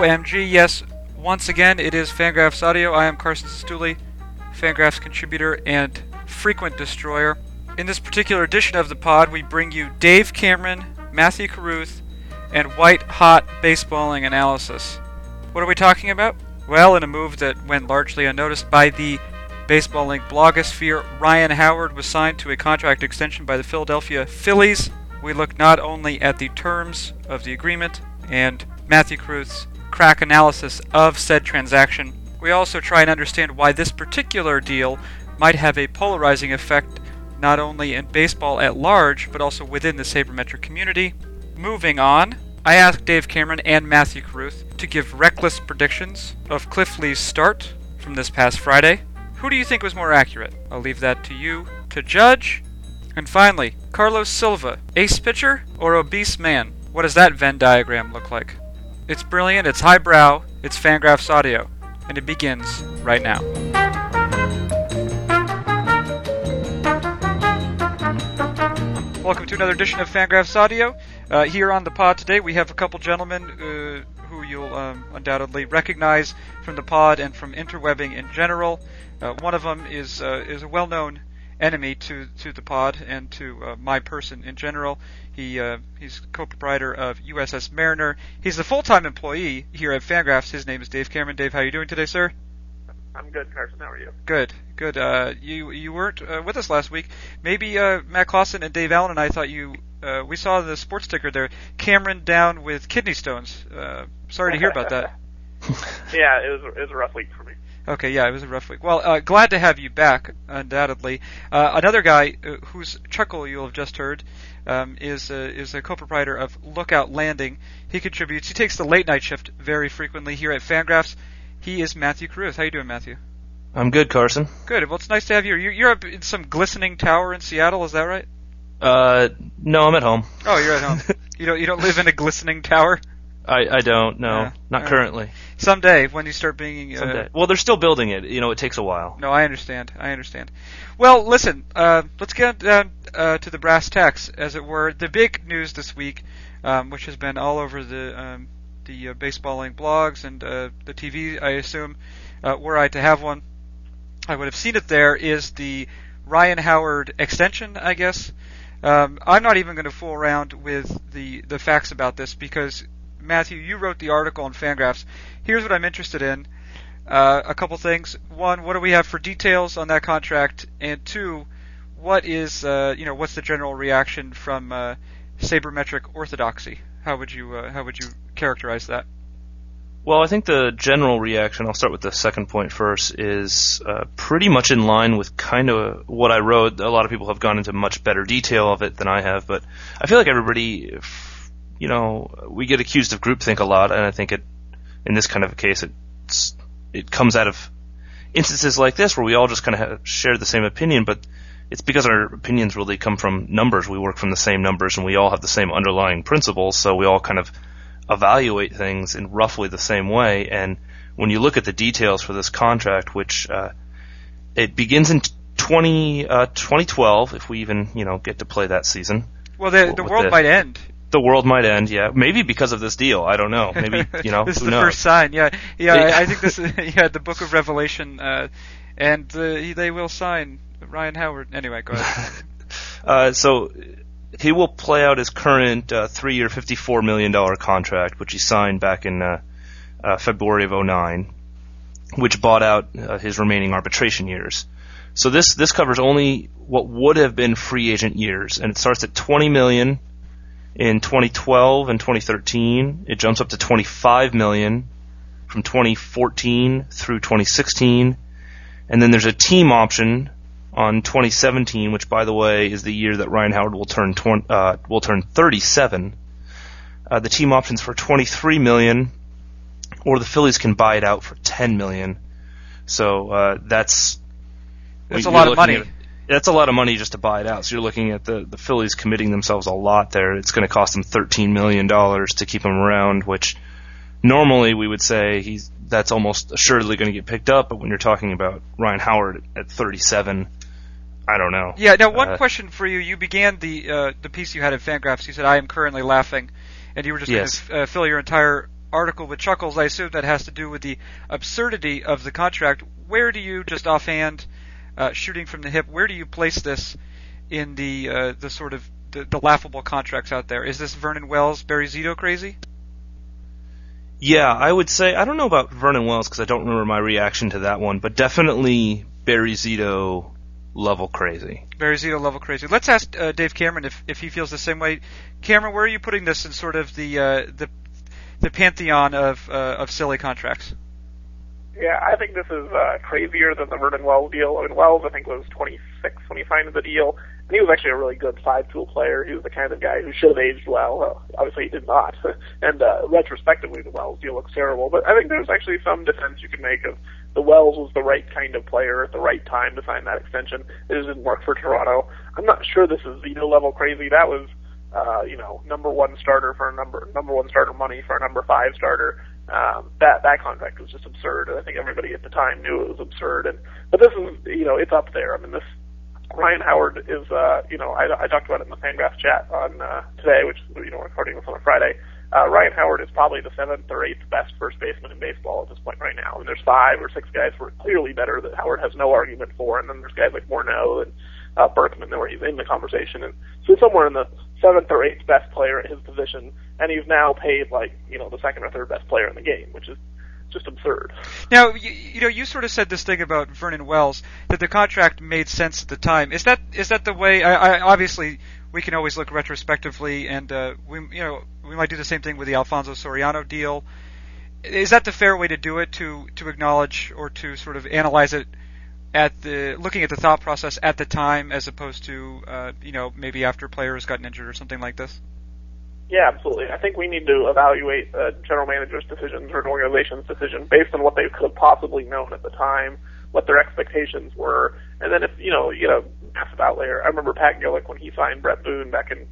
OMG, yes, once again, it is Fangraphs Audio. I am Carson Cistulli, Fangraphs contributor and frequent destroyer. In this particular edition of the pod, we bring you Dave Cameron, Matthew Carruth, and white hot baseballing analysis. What are we talking about? Well, in a move that went largely unnoticed by the baseballing blogosphere, Ryan Howard was signed to a contract extension by the Philadelphia Phillies. We look not only at the terms of the agreement and Matthew Carruth's crack analysis of said transaction, we also try and understand why this particular deal might have a polarizing effect not only in baseball at large, but also within the sabermetric community. Moving on, I asked Dave Cameron and Matthew Carruth to give reckless predictions of Cliff Lee's start from this past Friday. Who do you think was more accurate? I'll leave that to you to judge. And finally, Carlos Silva, ace pitcher or obese man? What does that Venn diagram look like? It's brilliant, it's highbrow, it's Fangraphs audio, and it begins right now. Welcome to another edition of Fangraphs Audio. Uh, here on the pod today, we have a couple gentlemen uh, who you'll um, undoubtedly recognize from the pod and from interwebbing in general. Uh, one of them is uh, is a well-known enemy to to the pod and to uh, my person in general. He uh, he's co-proprietor of USS Mariner. He's a full-time employee here at Fangraphs. His name is Dave Cameron. Dave, how are you doing today, sir? I'm good, Carson. How are you? Good, good. Uh, you you weren't uh, with us last week. Maybe uh, Matt Klaassen and Dave Allen and I thought you. Uh, we saw the sports ticker there. Cameron down with kidney stones. Uh, sorry to hear about that. yeah, it was it was a rough week for me. Okay, yeah, it was a rough week. Well, uh, glad to have you back, undoubtedly. Uh, another guy uh, whose chuckle you'll have just heard um, is uh, is a co-proprietor of Lookout Landing. He contributes. He takes the late night shift very frequently here at Fangraphs. He is Matthew Carruth. How you doing, Matthew? I'm good, Carson. Good. Well, it's nice to have you. You're, you're up in some glistening tower in Seattle. Is that right? Uh, no, I'm at home. Oh, you're at home. you don't you don't live in a glistening tower. I I don't. know. Yeah, not alright. currently. Someday, when you start being uh, Someday. Well, they're still building it. You know, it takes a while. No, I understand. I understand. Well, listen. Uh, let's get down uh, to the brass tacks, as it were. The big news this week, um, which has been all over the um, the uh, baseballing blogs and uh, the TV, I assume, uh, were I to have one, I would have seen it. There is the Ryan Howard extension, I guess. Um, I'm not even going to fool around with the the facts about this because Matthew, you wrote the article on Fangraphs. Here's what I'm interested in. Uh, a couple things. One, what do we have for details on that contract? And two, what is uh, you know what's the general reaction from uh, sabermetric orthodoxy? How would you uh, how would you characterize that? Well, I think the general reaction, I'll start with the second point first, is uh, pretty much in line with kind of what I wrote. A lot of people have gone into much better detail of it than I have, but I feel like everybody, you know, we get accused of groupthink a lot, and I think it, in this kind of a case, it's, it comes out of instances like this where we all just kind of share the same opinion, but it's because our opinions really come from numbers. We work from the same numbers, and we all have the same underlying principles, so we all kind of evaluate things in roughly the same way. And when you look at the details for this contract, which uh, it begins in 20, uh, 2012, if we even you know get to play that season, Well, the the world the- might end. The world might end. Yeah, maybe because of this deal. I don't know. Maybe you know. this is who the knows? first sign. Yeah, yeah. Yeah. I, I think this. Is, yeah, the Book of Revelation, uh, and uh, they will sign Ryan Howard. Anyway, go ahead. Uh, so he will play out his current uh, three-year, $54 million contract, which he signed back in uh, uh, February of '09, which bought out uh, his remaining arbitration years. So this this covers only what would have been free agent years, and it starts at 20 million in 2012 and 2013. It jumps up to 25 million from 2014 through 2016, and then there's a team option on 2017, which by the way is the year that Ryan Howard will turn 20, uh, will turn 37. Uh, the team options for 23 million, or the Phillies can buy it out for 10 million. So uh, that's That's a lot of money. at- that's a lot of money just to buy it out. So you're looking at the the Phillies committing themselves a lot there. It's going to cost them 13 million dollars to keep him around, which normally we would say he's that's almost assuredly going to get picked up. But when you're talking about Ryan Howard at 37, I don't know. Yeah. Now, one Uh, question for you. You began the uh, the piece you had at Fangraphs. You said, "I am currently laughing," and you were just Yes. going to uh, fill your entire article with chuckles. I assume that has to do with the absurdity of the contract. Where do you, just offhand, uh, shooting from the hip, where do you place this in the uh, the sort of the, the, laughable contracts out there? Is this Vernon Wells, Barry Zito crazy? Yeah, I would say I don't know about Vernon Wells because I don't remember my reaction to that one, but definitely Barry Zito level crazy. Barry Zito level crazy. Let's ask uh, Dave Cameron if, if he feels the same way. Cameron, where are you putting this in sort of the uh, the the pantheon of uh, of silly contracts? Yeah, I think this is uh, crazier than the Vernon Wells deal. I mean, Wells I think was 26 when he signed the deal, and he was actually a really good five-tool player. He was the kind of guy who should have aged well. well obviously, he did not. and uh, retrospectively, the Wells deal looks terrible. But I think there's actually some defense you can make of the Wells was the right kind of player at the right time to sign that extension. It just didn't work for Toronto. I'm not sure this is Zito level crazy. That was, uh, you know, number one starter for a number number one starter money for a number five starter. Um, that that contract was just absurd, and I think everybody at the time knew it was absurd. And but this is, you know, it's up there. I mean, this Ryan Howard is, uh, you know, I, I talked about it in the Fangraphs chat on uh, today, which you know, we're recording this on a Friday uh, Ryan Howard is probably the seventh or eighth best first baseman in baseball at this point right now. And there's five or six guys who are clearly better that Howard has no argument for. And then there's guys like Morneau and uh, Berkman where he's in the conversation. And so somewhere in the seventh or eighth best player at his position. And he's now paid like, you know, the second or third best player in the game, which is just absurd. Now, you, you know, you sort of said this thing about Vernon Wells that the contract made sense at the time. Is that is that the way? I, I obviously we can always look retrospectively, and uh, we you know we might do the same thing with the Alfonso Soriano deal. Is that the fair way to do it? To to acknowledge or to sort of analyze it at the looking at the thought process at the time, as opposed to uh, you know maybe after a player has gotten injured or something like this. Yeah, absolutely. I think we need to evaluate a general manager's decisions or an organization's decision based on what they could have possibly known at the time, what their expectations were, and then if you know you know massive outlier. I remember Pat Gillick when he signed Bret Boone back in,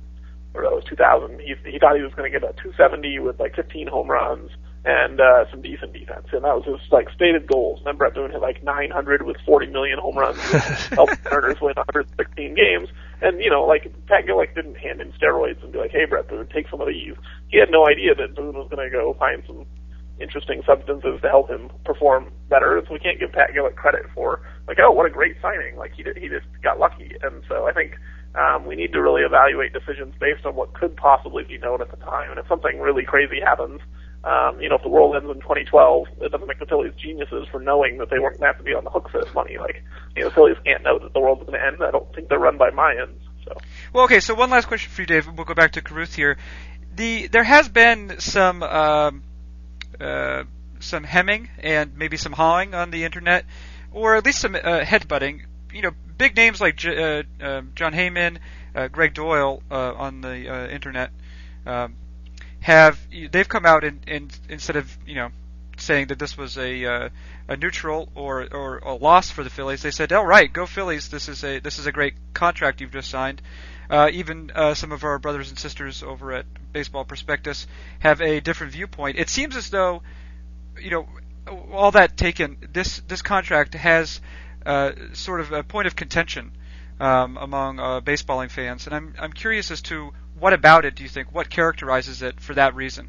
or that was 2000. He he thought he was going to get a 270 with like 15 home runs and uh, some decent defense, and that was his like stated goals. And then Bret Boone hit like 900 with 40 million home runs, helped Mariners win 116 games. And you know, like Pat Gillick didn't hand in steroids and be like, "Hey, Bret Boone, take some of these." He had no idea that Boone was going to go find some interesting substances to help him perform better. So we can't give Pat Gillick credit for like, oh, what a great signing. Like he did, he just got lucky. And so I think um, we need to really evaluate decisions based on what could possibly be known at the time. And if something really crazy happens, um, you know, if the world ends in 2012, it doesn't make the Phillies geniuses for knowing that they weren't going to have to be on the hook for this money. Like, you know, the Phillies can't know that the world's going to end. I don't think they're run by Mayans. So. Well, okay. So one last question for you, Dave. We'll go back to Carruth here. The there has been some um, uh, some hemming and maybe some hawing on the internet, or at least some uh, headbutting. You know, big names like J- uh, uh, Jon Heyman, uh, Gregg Doyel uh, on the uh, internet um, have they've come out and, and instead of you know saying that this was a uh, a neutral or or a loss for the Phillies, they said, "All right, go Phillies. This is a this is a great contract you've just signed." Uh, even uh, some of our brothers and sisters over at Baseball Prospectus have a different viewpoint. It seems as though, you know, all that taken, this this contract has uh, sort of a point of contention um, among uh, baseballing fans, and I'm I'm curious as to what about it do you think? What characterizes it for that reason?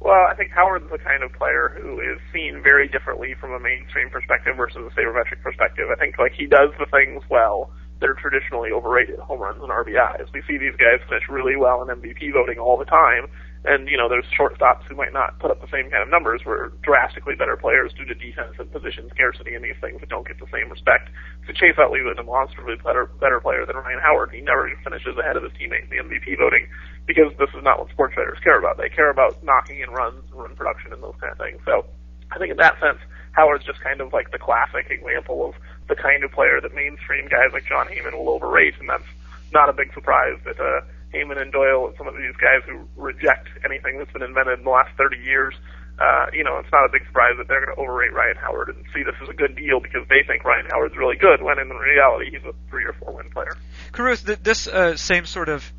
Well, I think Howard's the kind of player who is seen very differently from a mainstream perspective versus a sabermetric perspective. I think like he does the things well that are traditionally overrated home runs and RBIs. We see these guys finish really well in MVP voting all the time, and you know there's shortstops who might not put up the same kind of numbers. We're drastically better players due to defense and position scarcity and these things that don't get the same respect. So Chase Utley was a demonstrably better better player than Ryan Howard. He never finishes ahead of his teammate in the MVP voting because this is not what sports writers care about. They care about knocking and runs, run production, and those kind of things. So I think in that sense, Howard's just kind of like the classic example of the kind of player that mainstream guys like Jon Heyman will overrate, and that's not a big surprise that uh, Heyman and Doyel and some of these guys who reject anything that's been invented in the last 30 years, uh, you know, it's not a big surprise that they're going to overrate Ryan Howard and see this as a good deal because they think Ryan Howard's really good, when in reality he's a three or four win player. Carruth, th- this uh, same sort of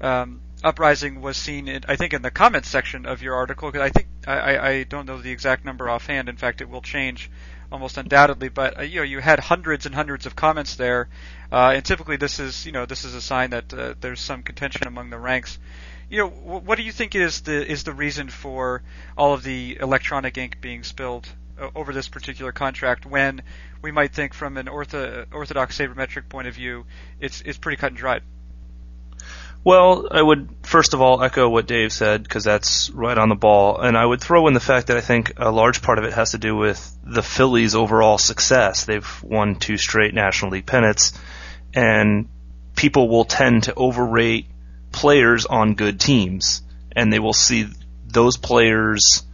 um, uprising was seen, in, I think, in the comments section of your article. Because I think I, I don't know the exact number offhand. In fact, it will change almost undoubtedly. But uh, you know, you had hundreds and hundreds of comments there, uh, and typically this is you know this is a sign that uh, there's some contention among the ranks. you know, what do you think is the is the reason for all of the electronic ink being spilled uh, over this particular contract when we might think from an ortho, orthodox sabermetric point of view, it's it's pretty cut and dried. Well, I would first of all echo what Dave said because that's right on the ball, and I would throw in the fact that I think a large part of it has to do with the Phillies' overall success. They've won two straight National League pennants, and people will tend to overrate players on good teams, and they will see those players'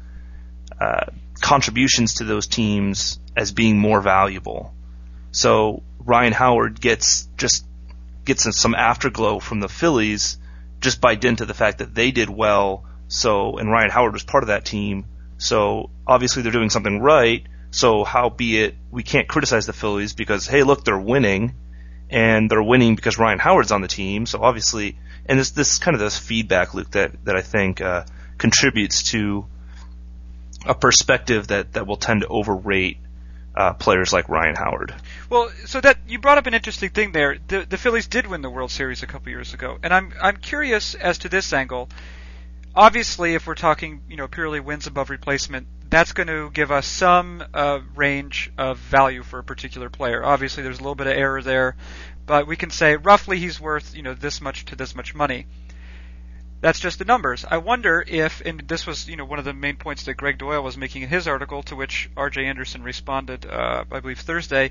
uh, contributions to those teams as being more valuable. So Ryan Howard gets just gets some afterglow from the Phillies just by dint of the fact that they did well. So and Ryan Howard was part of that team. So obviously they're doing something right. So how be it we can't criticize the Phillies because hey look they're winning and they're winning because Ryan Howard's on the team. So obviously and this this kind of this feedback loop that that I think uh, contributes to a perspective that that will tend to overrate uh, players like Ryan Howard. Well, so that you brought up an interesting thing there. The the Phillies did win the World Series a couple years ago, and I'm I'm curious as to this angle. Obviously, if we're talking, you know, purely wins above replacement, that's going to give us some uh, range of value for a particular player. Obviously, there's a little bit of error there, but we can say roughly he's worth, you know, this much to this much money. That's just the numbers. I wonder if, and this was, you know, one of the main points that Gregg Doyel was making in his article, to which R.J. Anderson responded, uh, I believe Thursday,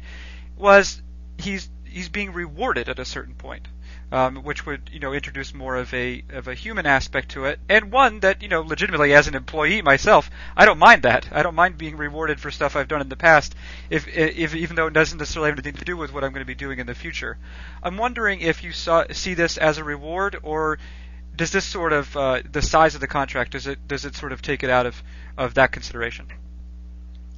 was he's he's being rewarded at a certain point, um, which would, you know, introduce more of a of a human aspect to it, and one that, you know, legitimately as an employee myself, I don't mind that. I don't mind being rewarded for stuff I've done in the past, if if even though it doesn't necessarily have anything to do with what I'm going to be doing in the future. I'm wondering if you saw see this as a reward or does this sort of uh, the size of the contract does it does it sort of take it out of of that consideration?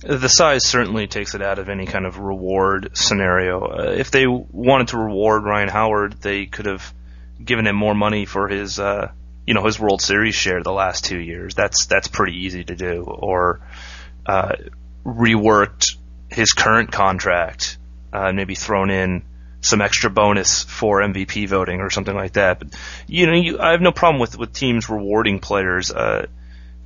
The size certainly takes it out of any kind of reward scenario. Uh, if they wanted to reward Ryan Howard, they could have given him more money for his uh, you know his World Series share the last two years. That's that's pretty easy to do, or uh, reworked his current contract, uh, maybe thrown in some extra bonus for MVP voting or something like that. But you know, you, I have no problem with with teams rewarding players. Uh,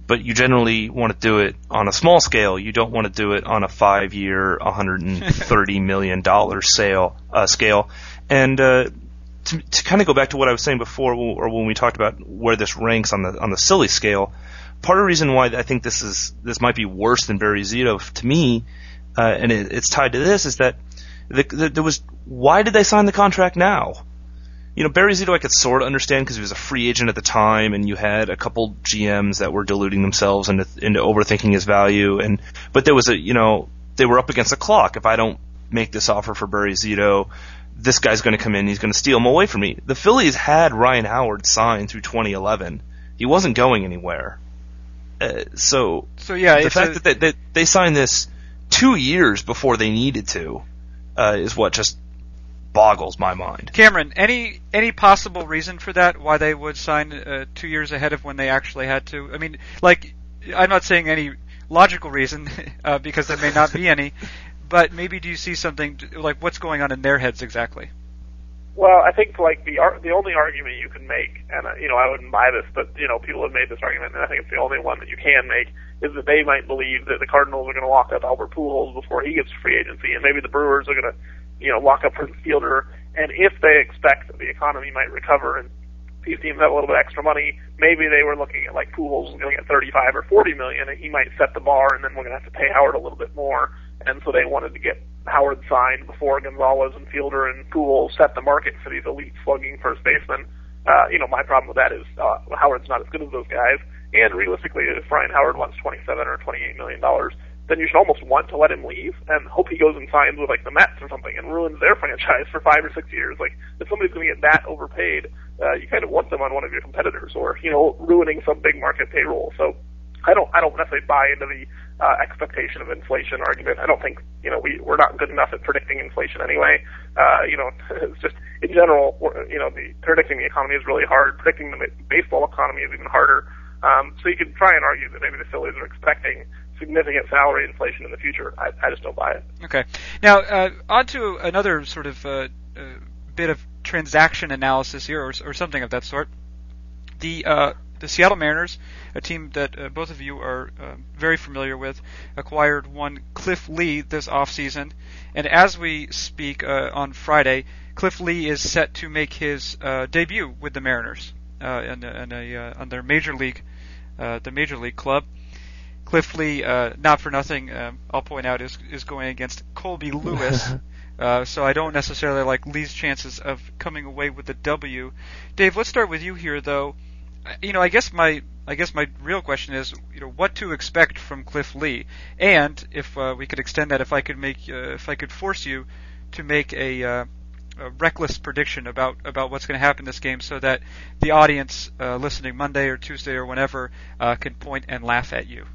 but you generally want to do it on a small scale. You don't want to do it on a five-year, 130 million dollar sale uh, scale. And uh, to, to kind of go back to what I was saying before, or when we talked about where this ranks on the on the silly scale, part of the reason why I think this is this might be worse than Barry Zito to me, uh, and it, it's tied to this, is that the, the, there was why did they sign the contract now? You know, Barry Zito I could sort of understand because he was a free agent at the time, and you had a couple GMs that were deluding themselves into, into overthinking his value, and but there was a you know they were up against the clock. If I don't make this offer for Barry Zito, this guy's going to come in, he's going to steal him away from me. The Phillies had Ryan Howard signed through 2011. He wasn't going anywhere. Uh, so, so yeah, the fact a, that, they, that they signed this two years before they needed to uh, is what just boggles my mind. Cameron, any any possible reason for that? Why they would sign uh, two years ahead of when they actually had to? I mean, like, I'm not saying any logical reason uh, because there may not be any, but maybe do you see something like what's going on in their heads exactly? Well, I think like the the only argument you can make, and uh, you know I wouldn't buy this, but you know people have made this argument, and I think it's the only one that you can make, is that they might believe that the Cardinals are going to lock up Albert Pujols before he gets free agency, and maybe the Brewers are going to, you know, lock up Prince Fielder, and if they expect that the economy might recover and these teams have a little bit extra money, maybe they were looking at like Pujols is going to get 35 or 40 million, and he might set the bar, and then we're going to have to pay Howard a little bit more, and so they wanted to get Howard signed before Gonzalez and Fielder and Poole set the market for these elite slugging first basemen. Uh, you know, my problem with that is uh, Howard's not as good as those guys. And realistically, if Ryan Howard wants 27 or 28 million dollars, then you should almost want to let him leave and hope he goes and signs with like the Mets or something and ruins their franchise for five or six years. Like if somebody's going to get that overpaid, uh, you kind of want them on one of your competitors or you know ruining some big market payroll. So I don't I don't necessarily buy into the uh, expectation of inflation argument. I don't think you know we we're not good enough at predicting inflation anyway. Uh, you know, it's just in general, you know, the, predicting the economy is really hard. Predicting the baseball economy is even harder. Um, so you could try and argue that maybe the Phillies are expecting significant salary inflation in the future. I, I just don't buy it. Okay. Now, uh, on to another sort of uh, uh, bit of transaction analysis here, or, or something of that sort. The uh, the Seattle Mariners, a team that uh, both of you are uh, very familiar with, acquired one Cliff Lee this offseason. And as we speak uh, on Friday, Cliff Lee is set to make his uh, debut with the Mariners uh, in, in a, uh, on their major league, uh, the major league club. Cliff Lee, uh, not for nothing, um, I'll point out, is is going against Colby Lewis. Uh, so I don't necessarily like Lee's chances of coming away with the W. Dave, let's start with you here, though. You know, I guess my I guess my real question is, you know, what to expect from Cliff Lee, and if uh, we could extend that, if I could make, uh, if I could force you to make a, uh, a reckless prediction about about what's going to happen in this game, so that the audience uh, listening Monday or Tuesday or whenever uh, can point and laugh at you.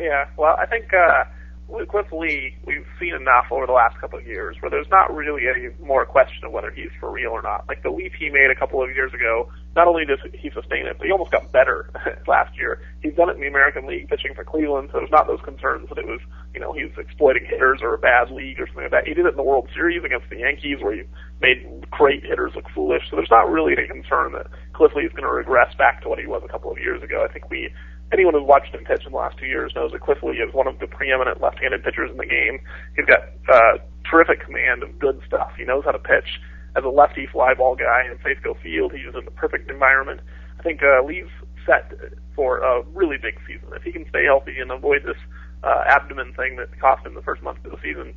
Yeah, well, I think uh, with Cliff Lee, we've seen enough over the last couple of years where there's not really any more question of whether he's for real or not. Like the leap he made a couple of years ago, not only does he sustain it, but he almost got better last year. He's done it in the American League pitching for Cleveland, so there's not those concerns that it was, you know, he was exploiting hitters or a bad league or something like that. He did it in the World Series against the Yankees where he made great hitters look foolish. So there's not really any concern that Cliff Lee is going to regress back to what he was a couple of years ago. I think we anyone who's watched him pitch in the last two years knows that Cliff Lee is one of the preeminent left-handed pitchers in the game. He's got uh, terrific command of good stuff. He knows how to pitch. As a lefty fly ball guy in Safeco Field, he's in the perfect environment. I think uh, Lee's set for a really big season. If he can stay healthy and avoid this uh, abdomen thing that cost him the first month of the season,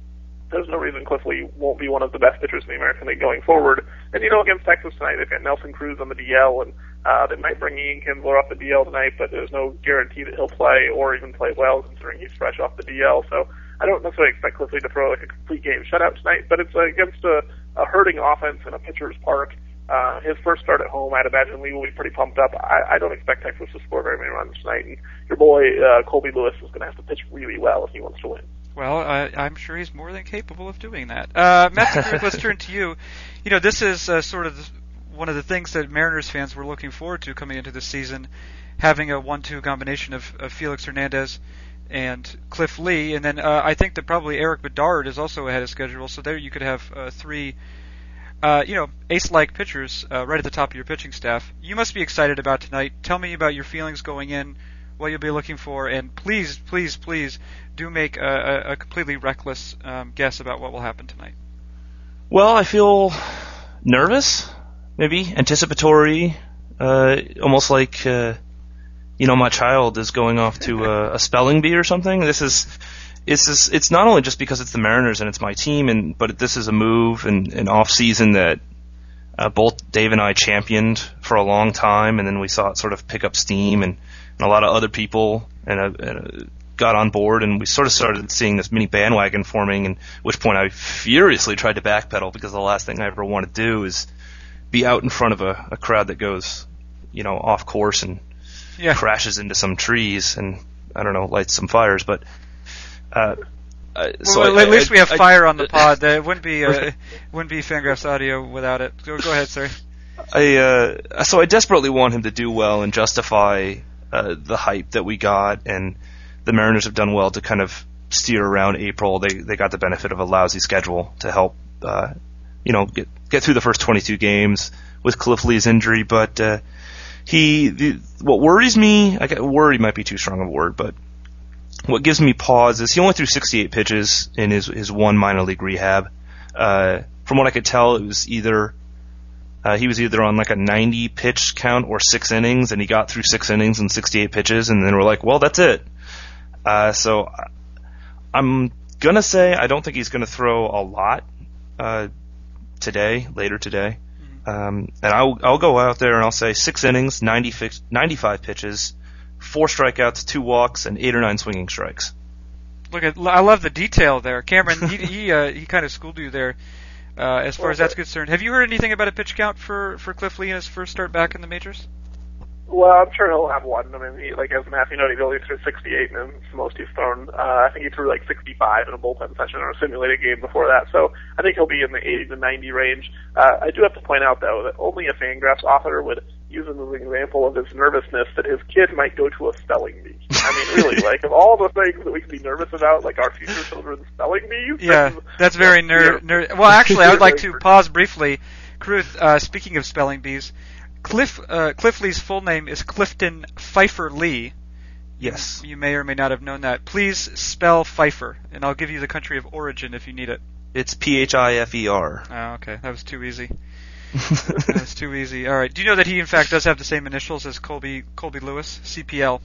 there's no reason Cliff Lee won't be one of the best pitchers in the American League going forward. And you know, against Texas tonight, they've got Nelson Cruz on the DL, and uh, they might bring Ian Kinsler off the DL tonight, but there's no guarantee that he'll play or even play well, considering he's fresh off the DL. So I don't necessarily expect Cliff Lee to throw like a complete game shutout tonight, but it's uh, against a, a hurting offense in a pitcher's park. Uh, his first start at home, I'd imagine Lee will be pretty pumped up. I, I don't expect Texas to score very many runs tonight, and your boy uh, Colby Lewis is going to have to pitch really well if he wants to win. Well, uh, I'm sure he's more than capable of doing that. Uh, Matthew Cruz, let's turn to you. You know, this is uh, sort of one of the things that Mariners fans were looking forward to coming into this season, having a one-two combination of, of Felix Hernandez and Cliff Lee, and then uh, I think that probably Erik Bedard is also ahead of schedule. So there you could have uh, three, uh, you know, ace-like pitchers uh, right at the top of your pitching staff. You must be excited about tonight. Tell me about your feelings going in, what you'll be looking for, and please, please, please do make a, a, completely reckless um, guess about what will happen tonight. Well, I feel nervous, maybe anticipatory, uh, almost like uh, you know my child is going off to a, a spelling bee or something. This is it's just, it's not only just because it's the Mariners and it's my team, and but this is a move and an off season that uh, both Dave and I championed for a long time, and then we saw it sort of pick up steam, and, and a lot of other people and, uh, and uh, got on board, and we sort of started seeing this mini bandwagon forming. And which point I furiously tried to backpedal because the last thing I ever want to do is be out in front of a, a crowd that goes, you know, off course and Yeah. crashes into some trees and I don't know, lights some fires. But uh, uh, so well, I- at least I- we have I- fire on the pod. It wouldn't be uh, wouldn't be Fangraphs audio without it. Go, go ahead, sir. I uh, so I desperately want him to do well and justify uh, the hype that we got, and the Mariners have done well to kind of steer around April. They they got the benefit of a lousy schedule to help, uh, you know, get get through the first 22 games with Cliff Lee's injury. But uh, he, the, what worries me, I get, worry might be too strong of a word, but what gives me pause is he only threw 68 pitches in his his one minor league rehab. Uh, from what I could tell, it was either uh, he was either on like a 90 pitch count or six innings, and he got through six innings and 68 pitches, and then we're like, well, that's it. Uh, so I- I'm gonna say I don't think he's gonna throw a lot uh, today, later today, um, and I'll I'll go out there and I'll say six innings, 90 95 pitches, four strikeouts, two walks, and eight or nine swinging strikes. Look at I love the detail there, Cameron. He he uh, he kind of schooled you there. Uh, as far as that's concerned, have you heard anything about a pitch count for for Cliff Lee in his first start back in the majors? Well, I'm sure he'll have one. I mean, he, like as Matthew noted, he only threw 68, and it's the most he's thrown. Uh, I think he threw like 65 in a bullpen session or a simulated game before that. So I think he'll be in the 80 to 90 range. Uh, I do have to point out though that only a Fangraphs author would use him as an example of his nervousness that his kid might go to a spelling bee. I mean, really, like of all the things that we can be nervous about, like our future children's spelling bees. Yeah, this is- that's very yeah. ner- ner- Well, actually, I would like to pause briefly. Carruth, uh, speaking of spelling bees, Cliff uh, Cliff Lee's full name is Clifton Phifer Lee. Yes. You may or may not have known that. Please spell Phifer, and I'll give you the country of origin if you need it. It's P H I F E R. Oh, okay. That was too easy. that was too easy. All right. Do you know that he, in fact, does have the same initials as Colby Colby Lewis, CPL?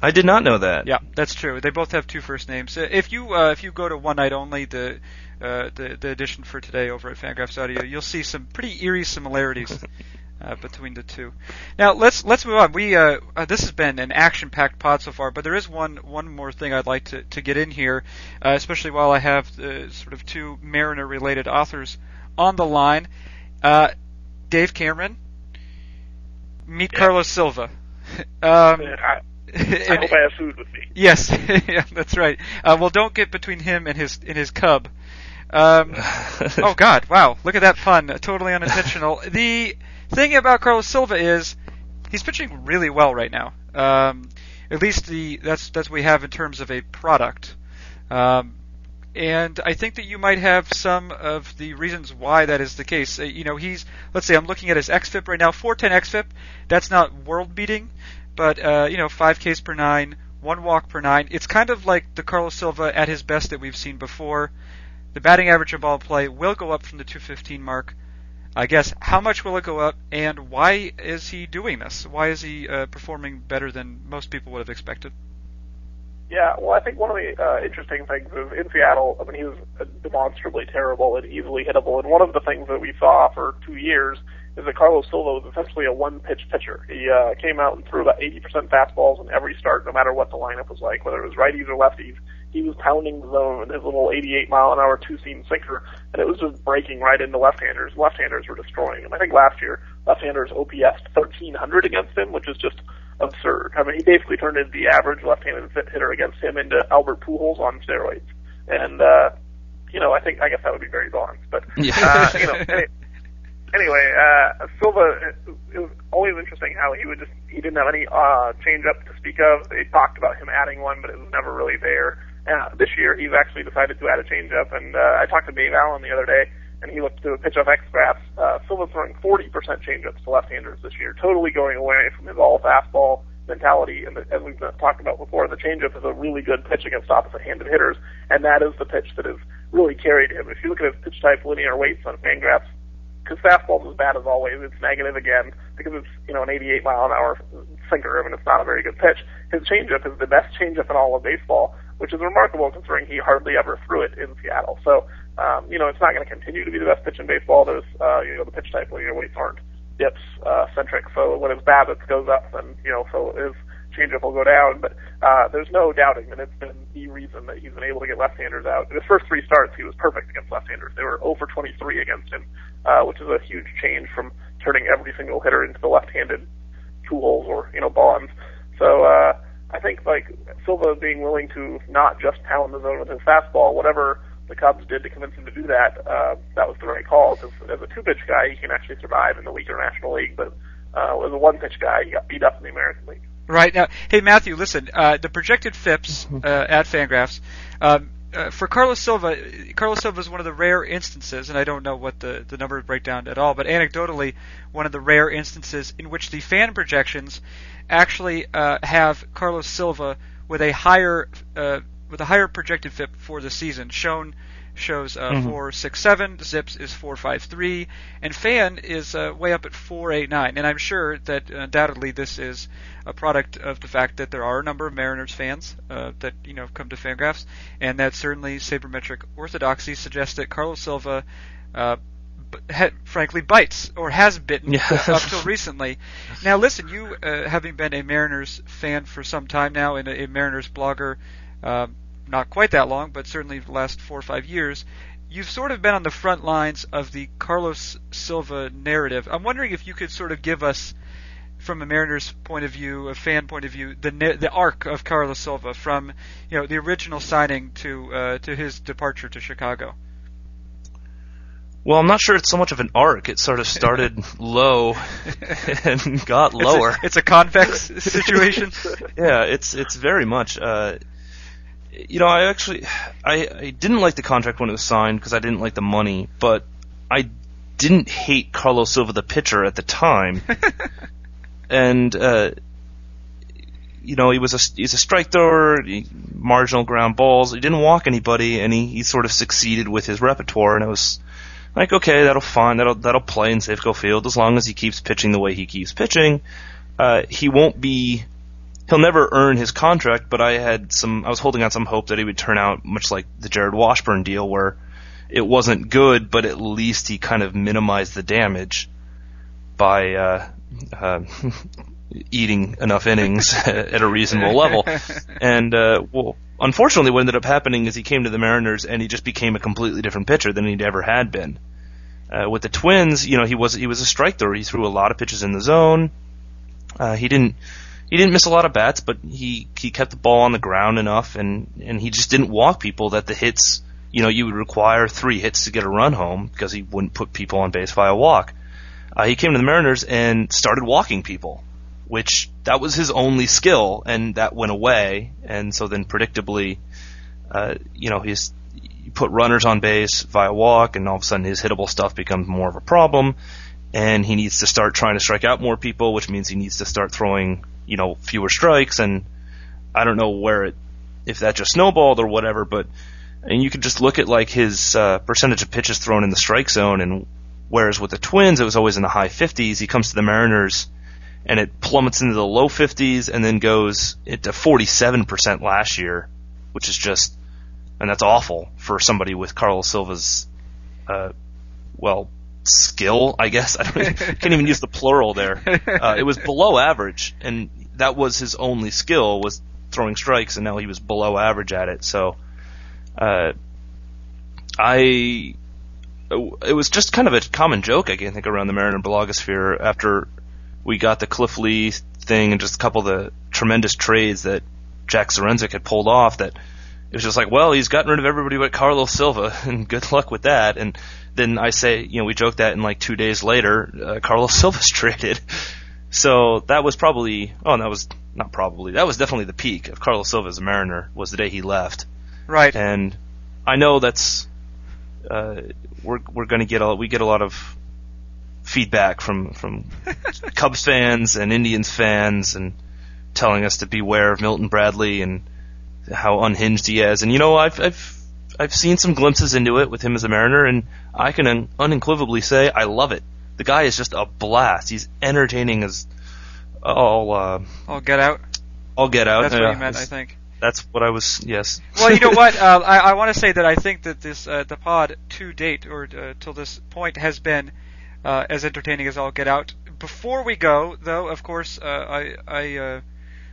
I did not know that. Yeah, that's true. They both have two first names. Uh, If you uh, if you go to One Night Only, the uh, the the edition for today over at Fangraphs Audio, you'll see some pretty eerie similarities uh, between the two. Now let's let's move on. We uh, uh, this has been an action-packed pod so far, but there is one one more thing I'd like to to get in here, uh, especially while I have uh, sort of two Mariner-related authors on the line. Uh, Dave Cameron, meet Yeah. Carlos Silva. um, I, I and- hope I have food with me. Yes, yeah, that's right. Uh, well, don't get between him and his and his cub. Um, oh God! Wow, look at that pun. Totally unintentional. the thing about Carlos Silva is he's pitching really well right now. Um, at least the that's that's what we have in terms of a product. Um, and I think that you might have some of the reasons why that is the case. Uh, you know, he's let's say I'm looking at his xFIP right now, 410 xFIP. That's not world beating, but uh, you know, 5 Ks per nine, one walk per nine. It's kind of like the Carlos Silva at his best that we've seen before. The batting average of ball play will go up from the 215 mark. I guess how much will it go up, and why is he doing this? Why is he uh, performing better than most people would have expected? Yeah, well, I think one of the uh, interesting things is in Seattle, I mean, he was demonstrably terrible and easily hittable. And one of the things that we saw for two years is that Carlos Silva was essentially a one-pitch pitcher. He uh, came out and threw about 80% fastballs in every start, no matter what the lineup was like, whether it was righties or lefties. He was pounding the zone with his little 88 mile an hour two-seam sinker, and it was just breaking right into left-handers. Left-handers were destroying him. I think last year, left-handers OPS 1300 against him, which is just absurd. I mean, he basically turned into the average left-handed hitter against him into Albert Pujols on steroids. And, uh, you know, I think, I guess that would be Barry Bonds. But, Yeah. uh, you know, any, anyway, uh, Silva, it was always interesting how he would just, he didn't have any, uh, change up to speak of. They talked about him adding one, but it was never really there. Uh, this year, he's actually decided to add a changeup, and uh, I talked to Dave Allen the other day, and he looked to a pitch off X graphs. Uh, Silva's throwing 40% changeups to left-handers this year, totally going away from his all fastball mentality. And the, as we've talked about before, the changeup is a really good pitch against opposite-handed hitters, and that is the pitch that has really carried him. If you look at his pitch type linear weights on Fangraphs, because fastball's as bad as always. It's negative again because it's you know an 88 mile an hour sinker. I mean, it's not a very good pitch. His changeup is the best changeup in all of baseball, which is remarkable considering he hardly ever threw it in Seattle. So um, you know it's not going to continue to be the best pitch in baseball. There's uh, you know the pitch type linear weights aren't dips uh, centric. So when his BABIP goes up, then you know so his changeup will go down. But uh, there's no doubting that it's been the reason that he's been able to get left-handers out. In his first three starts, he was perfect against left-handers. They were 0 for 23 against him, uh, which is a huge change from turning every single hitter into the left-handed Pujols or you know bonds. So uh, I think like Silva being willing to not just pound the zone with his fastball, whatever the Cubs did to convince him to do that, uh, that was the right call. Because as a two-pitch guy, he can actually survive in the weaker National League, but uh, as a one-pitch guy, he got beat up in the American League. Right now, hey Matthew, listen. Uh, the projected FIPS uh, at Fangraphs um, uh, for Carlos Silva. Carlos Silva is one of the rare instances, and I don't know what the the numbers break down at all, but anecdotally, one of the rare instances in which the fan projections actually uh, have Carlos Silva with a higher uh, with a higher projected FIP for the season. Shown shows uh, Mhm. four six seven. Zips is four five three, and Fan is uh, way up at four eight nine. And I'm sure that undoubtedly this is a product of the fact that there are a number of Mariners fans uh, that you know come to Fangraphs, and that certainly sabermetric orthodoxy suggests that Carlos Silva. Uh, ha- frankly, bites or has bitten Yeah. uh, up till recently. Now, listen, you uh, having been a Mariners fan for some time now and a, a Mariners blogger, um, not quite that long, but certainly the last four or five years, you've sort of been on the front lines of the Carlos Silva narrative. I'm wondering if you could sort of give us, from a Mariners point of view, a fan point of view, the the arc of Carlos Silva from you know the original signing to uh, to his departure to Chicago. Well, I'm not sure it's so much of an arc. It sort of started low and got lower. It's a, it's a convex situation. yeah, it's it's very much. Uh, you know, I actually I, I didn't like the contract when it was signed because I didn't like the money, but I didn't hate Carlos Silva the pitcher at the time, and uh, you know he was a he's a strike thrower, he, marginal ground balls. He didn't walk anybody, and he, he sort of succeeded with his repertoire, and it was like okay, that'll fine, that'll that'll play in Safeco Field as long as he keeps pitching the way he keeps pitching. Uh, he won't be he'll never earn his contract, but I had some, I was holding out some hope that he would turn out much like the Jarrod Washburn deal where it wasn't good, but at least he kind of minimized the damage by, uh, uh, eating enough innings at a reasonable level. And, uh, well, unfortunately what ended up happening is he came to the Mariners and he just became a completely different pitcher than he'd ever had been. Uh, with the Twins, you know, he was, he was a strike thrower. He threw a lot of pitches in the zone. Uh, he didn't, he didn't miss a lot of bats, but he he kept the ball on the ground enough, and and he just didn't walk people that the hits. You know, you would require three hits to get a run home because he wouldn't put people on base via walk. Uh, he came to the Mariners and started walking people, which that was his only skill, and that went away. And so then, predictably, uh, you know, he's you put runners on base via walk, and all of a sudden his hittable stuff becomes more of a problem. And he needs to start trying to strike out more people, which means he needs to start throwing you know fewer strikes, and I don't know where it if that just snowballed or whatever, but and you could just look at like his uh, percentage of pitches thrown in the strike zone, and whereas with the Twins it was always in the high 50s, he comes to the Mariners and it plummets into the low 50s and then goes into 47% last year, which is just and that's awful for somebody with Carlos Silva's uh, well skill, I guess. I don't, can't even use the plural there. Uh, it was below average, and that was his only skill was throwing strikes, and now he was below average at it. So, uh, I it was just kind of a common joke I think around the Mariner blogosphere after we got the Cliff Lee thing and just a couple of the tremendous trades that Jack Zduriencik had pulled off that it was just like, well, he's gotten rid of everybody but Carlos Silva, and good luck with that. And then I say, you know, we joke that, and like two days later, uh, Carlos Silva's traded. So that was probably, oh, that was not probably, that was definitely the peak of Carlos Silva as a Mariner was the day he left. Right. And I know that's, uh, we're we're going to get a we get a lot of feedback from from Cubs fans and Indians fans and telling us to beware of Milton Bradley and how unhinged he is. And you know, I've I've I've seen some glimpses into it with him as a Mariner, and I can un- unequivocally say I love it. The guy is just a blast. He's entertaining as all. Uh, I'll get out. I'll get out. That's what you meant, I think. That's what I was. Yes. Well, you know what? Uh, I, I want to say that I think that this uh, the pod to date or uh, till this point has been uh, as entertaining as I'll get out. Before we go, though, of course, uh, I I uh,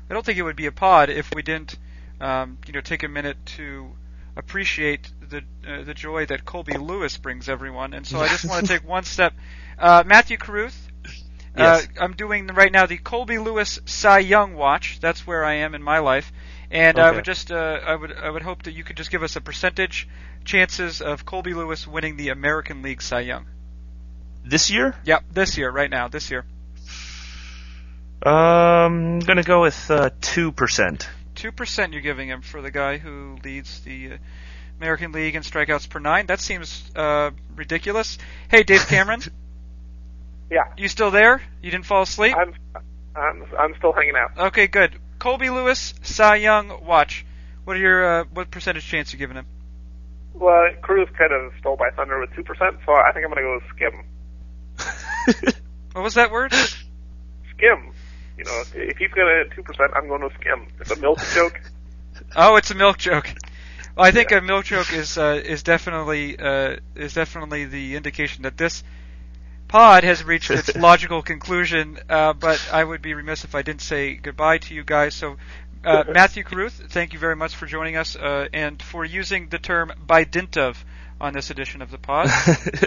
I don't think it would be a pod if we didn't um, you know take a minute to appreciate the uh, the joy that Colby Lewis brings everyone. And so I just want to take one step. Uh, Matthew Carruth. Yes. Uh, I'm doing right now the Colby Lewis Cy Young watch. That's where I am in my life, and I would just uh, I would I would hope that you could just give us a percentage chances of Colby Lewis winning the American League Cy Young. This year, Yep, this year, right now, this year, um, I'm gonna go with uh, two percent. Two percent you're giving him for the guy who leads the uh, American League in strikeouts per nine. That seems uh, ridiculous. Hey, Dave Cameron, Yeah, you still there? You didn't fall asleep? I'm I'm I'm still hanging out. Okay, good. Colby Lewis, Cy Young, watch. What are your uh, what percentage chance you giving him? Well, Cruz kind of stole by thunder with two percent, so I think I'm gonna go skim. What was that word? Skim. You know, if he's gonna hit two percent, I'm going to skim. It's a milk joke. Oh, it's a milk joke. Well, I think a milk joke is uh, is definitely uh, is definitely the indication that this pod has reached its logical conclusion. Uh, but I would be remiss if I didn't say goodbye to you guys. So, uh, Matthew Carruth, thank you very much for joining us uh, and for using the term by dint of on this edition of the pod.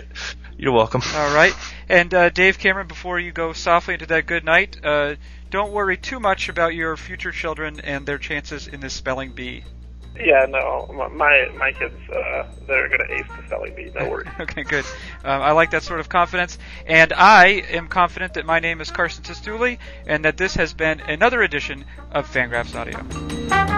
You're welcome. All right. And uh, Dave Cameron, before you go softly into that good night, uh, don't worry too much about your future children and their chances in this spelling bee. Yeah, no, my my kids, uh, they're gonna ace the spelling bee. No worries. Okay, good. Um, I like that sort of confidence. And I am confident that my name is Carson Cistulli and that this has been another edition of Fangraphs Audio.